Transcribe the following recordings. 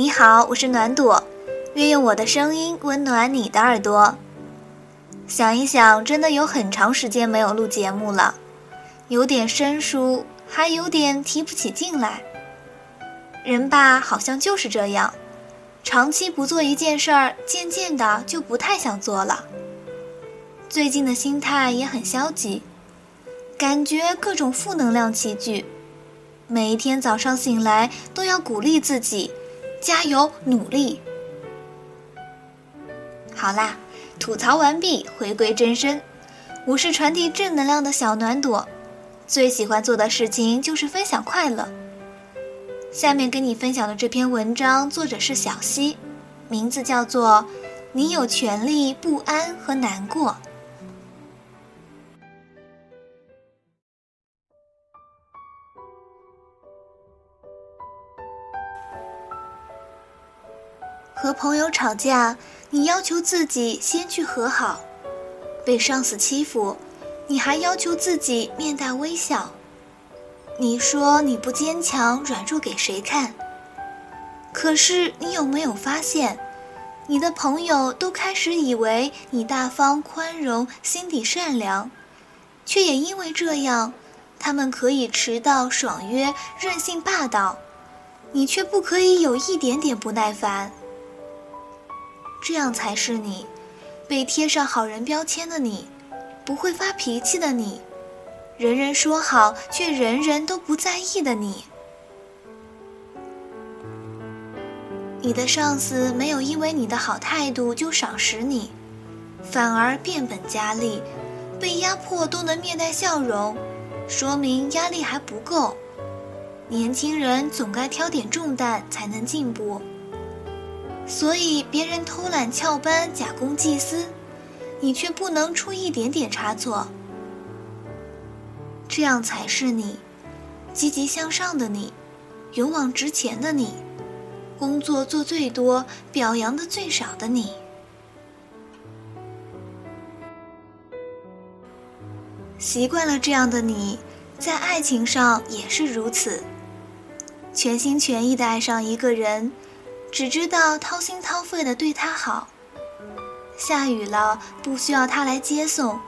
你好，我是暖朵，愿用我的声音温暖你的耳朵。想一想，真的有很长时间没有录节目了，有点生疏，还有点提不起劲来。人吧，好像就是这样，长期不做一件事儿，渐渐的就不太想做了。最近的心态也很消极，感觉各种负能量齐聚，每一天早上醒来都要鼓励自己。加油，努力！好啦，吐槽完毕，回归真身。我是传递正能量的小暖朵，最喜欢做的事情就是分享快乐。下面跟你分享的这篇文章，作者是小溪，名字叫做《你有权利不安和难过》。朋友吵架，你要求自己先去和好；被上司欺负，你还要求自己面带微笑。你说你不坚强，软弱给谁看？可是你有没有发现，你的朋友都开始以为你大方宽容、心底善良，却也因为这样，他们可以迟到、爽约、任性霸道，你却不可以有一点点不耐烦。这样才是你，被贴上好人标签的你，不会发脾气的你，人人说好却人人都不在意的你。你的上司没有因为你的好态度就赏识你，反而变本加厉，被压迫都能面带笑容，说明压力还不够。年轻人总该挑点重担才能进步。所以别人偷懒翘班假公济私，你却不能出一点点差错。这样才是你，积极向上的你，勇往直前的你，工作做最多、表扬的最少的你。习惯了这样的你，在爱情上也是如此，全心全意的爱上一个人。只知道掏心掏肺的对他好，下雨了不需要他来接送，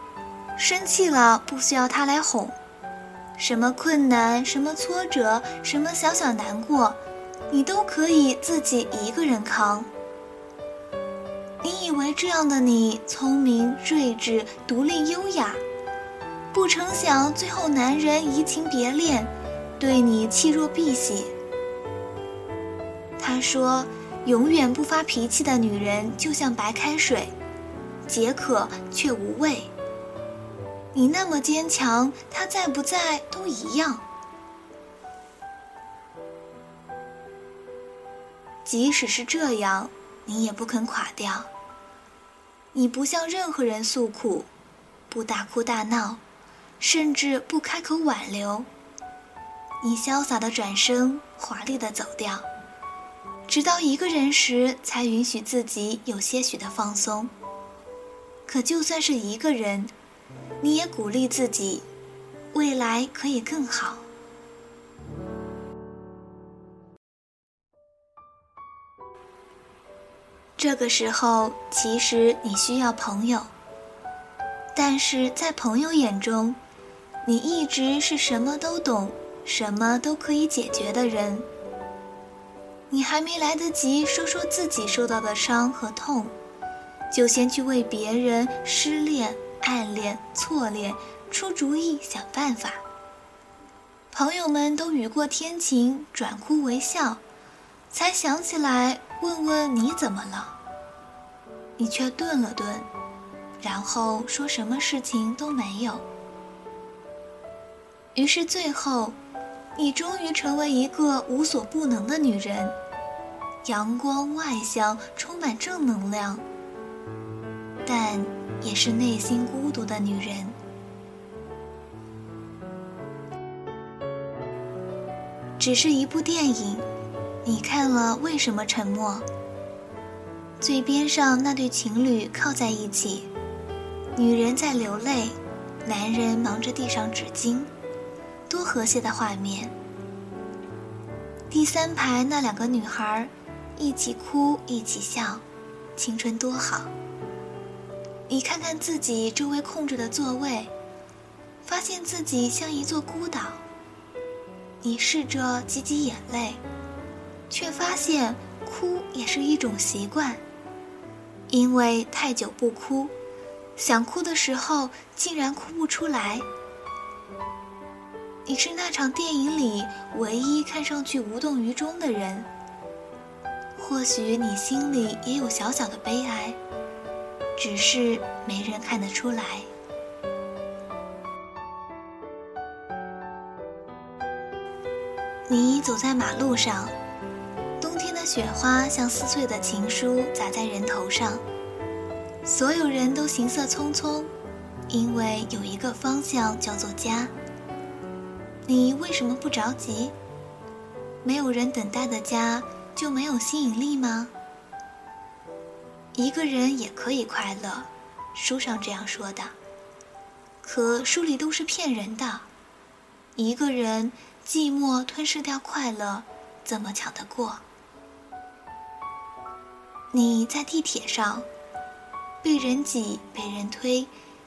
生气了不需要他来哄，什么困难、什么挫折、什么小小难过，你都可以自己一个人扛。你以为这样的你聪明睿智、独立优雅，不成想最后男人移情别恋，对你弃若敝屣。他说：“永远不发脾气的女人就像白开水，解渴却无味。你那么坚强，他在不在都一样。即使是这样，你也不肯垮掉。你不向任何人诉苦，不大哭大闹，甚至不开口挽留。你潇洒的转身，华丽的走掉。”直到一个人时，才允许自己有些许的放松。可就算是一个人，你也鼓励自己，未来可以更好。这个时候，其实你需要朋友，但是在朋友眼中，你一直是什么都懂、什么都可以解决的人。你还没来得及说说自己受到的伤和痛，就先去为别人失恋、暗恋、错恋出主意、想办法。朋友们都雨过天晴，转哭为笑，才想起来问问你怎么了。你却顿了顿，然后说什么事情都没有。于是最后。你终于成为一个无所不能的女人，阳光外向，充满正能量，但也是内心孤独的女人。只是一部电影，你看了为什么沉默？最边上那对情侣靠在一起，女人在流泪，男人忙着递上纸巾。多和谐的画面！第三排那两个女孩，一起哭，一起笑，青春多好。你看看自己周围空着的座位，发现自己像一座孤岛。你试着挤挤眼泪，却发现哭也是一种习惯。因为太久不哭，想哭的时候竟然哭不出来。你是那场电影里唯一看上去无动于衷的人。或许你心里也有小小的悲哀，只是没人看得出来。你走在马路上。冬天的雪花像撕碎的情书砸在人头上，所有人都行色匆匆，因为有一个方向叫做家。你为什么不着急？没有人等待的家就没有吸引力吗？一个人也可以快乐，书上这样说的，可书里都是骗人的。一个人寂寞吞噬掉快乐，怎么抢得过？你在地铁上，被人挤，被人推，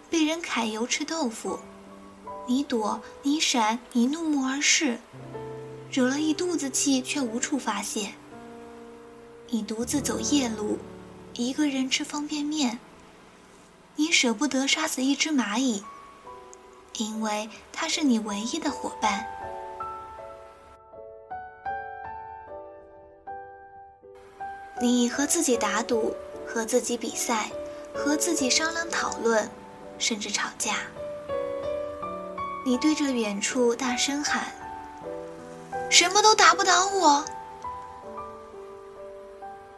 被人揩油吃豆腐，你躲，你闪，你怒目而视，惹了一肚子气却无处发泄。你独自走夜路，一个人吃方便面，你舍不得杀死一只蚂蚁，因为它是你唯一的伙伴。你和自己打赌，和自己比赛，和自己商量讨论，甚至吵架。你对着远处大声喊：“什么都打不倒我。”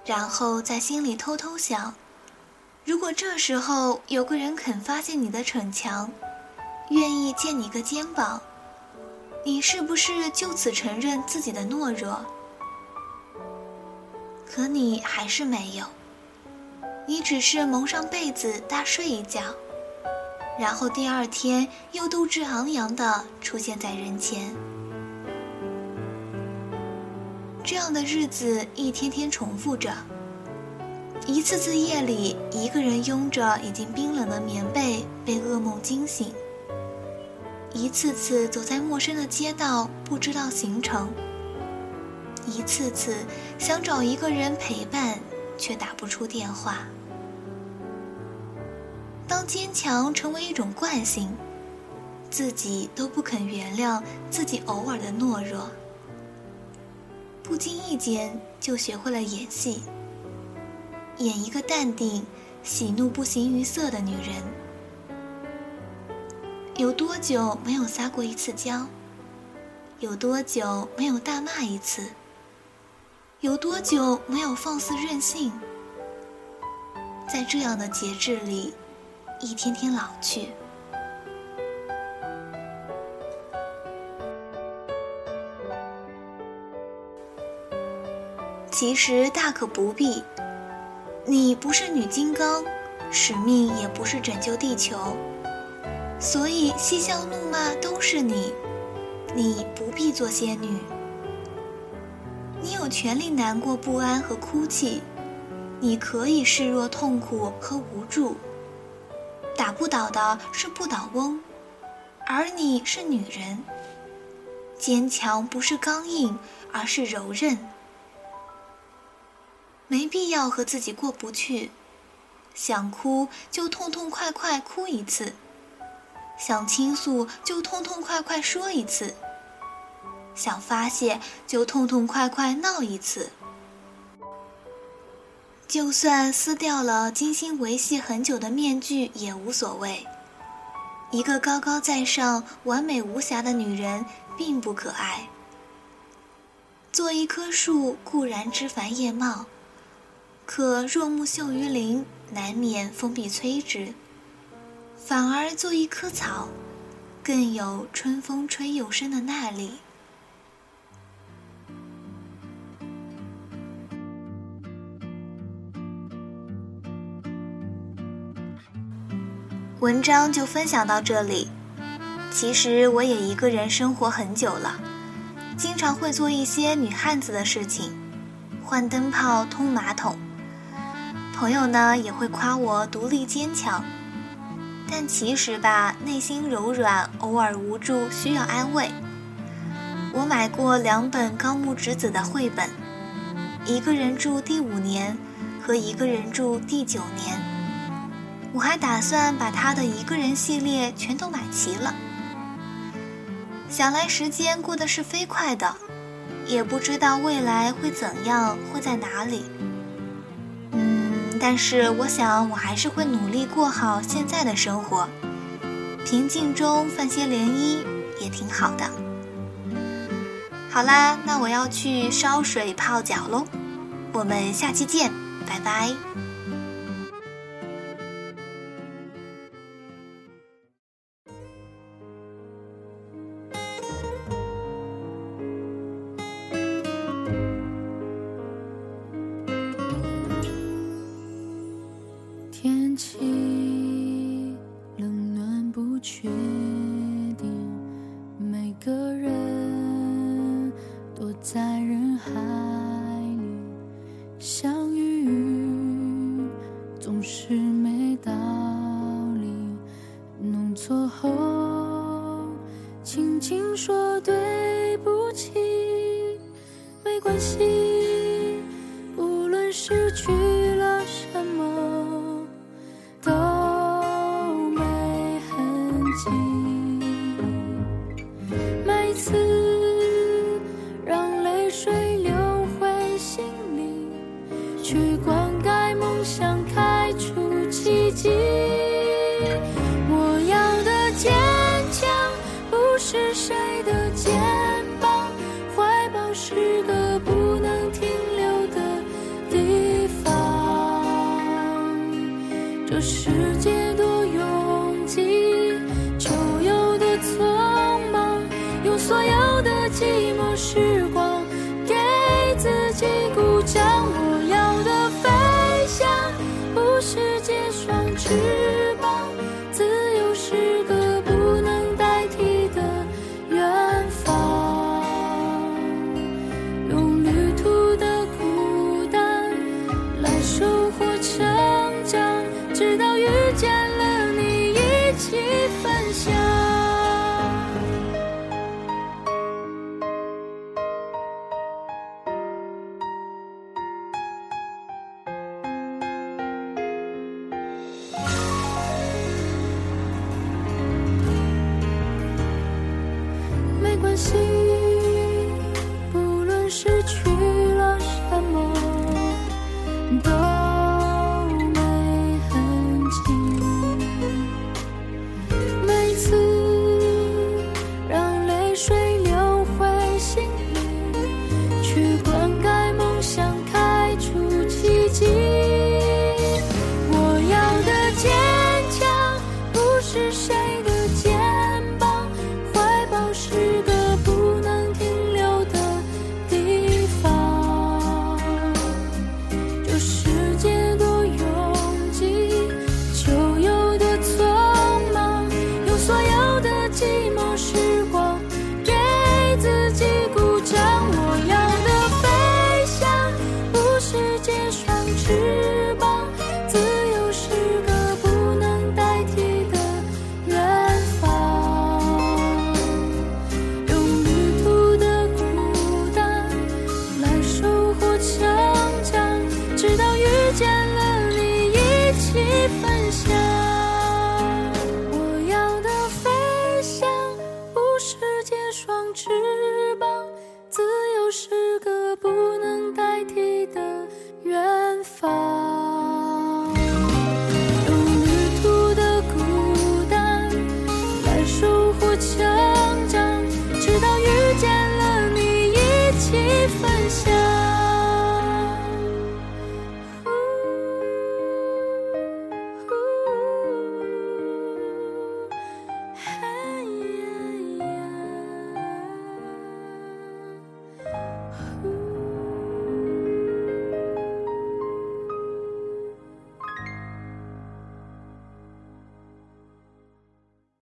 然后在心里偷偷想：如果这时候有个人肯发现你的逞强，愿意借你个肩膀，你是不是就此承认自己的懦弱？可你还是没有，你只是蒙上被子大睡一觉，然后第二天又斗志昂扬地出现在人前。这样的日子一天天重复着，一次次夜里，一个人拥着已经冰冷的棉被被噩梦惊醒，一次次走在陌生的街道，不知道行程。一次次想找一个人陪伴，却打不出电话。当坚强成为一种惯性，自己都不肯原谅自己偶尔的懦弱，不经意间就学会了演戏，演一个淡定、喜怒不形于色的女人。有多久没有撒过一次娇？有多久没有大骂一次？有多久没有放肆任性？在这样的节制里，一天天老去。其实大可不必。你不是女金刚，使命也不是拯救地球，所以嬉笑怒骂都是你。你不必做仙女。你有权利难过、不安和哭泣，你可以示弱、痛苦和无助。打不倒的是不倒翁，而你是女人。坚强不是刚硬，而是柔韧。没必要和自己过不去，想哭就痛痛快快哭一次，想倾诉就痛痛快快说一次。想发泄就痛痛快快闹一次，就算撕掉了精心维系很久的面具也无所谓。一个高高在上、完美无瑕的女人并不可爱。做一棵树固然枝繁叶茂，可若木秀于林，难免风必摧之；反而做一棵草，更有春风吹又生的耐力。文章就分享到这里。其实我也一个人生活很久了，经常会做一些女汉子的事情，换灯泡、通马桶。朋友呢也会夸我独立坚强，但其实吧，内心柔软，偶尔无助，需要安慰。我买过两本高木直子的绘本，《一个人住第五年》和《一个人住第九年》。我还打算把她的一个人系列全都买齐了。想来时间过得是飞快的，也不知道未来会怎样，会在哪里。但是我想我还是会努力过好现在的生活，平静中泛些涟漪也挺好的。好啦，那我要去烧水泡脚喽，我们下期见，拜拜。不确定，每个人。躲在人海每次让泪水流回心里去灌溉梦想开出奇迹。我要的坚强不是谁的肩膀怀抱是个不能停留的地方。这世界多拥挤来收获成长。直到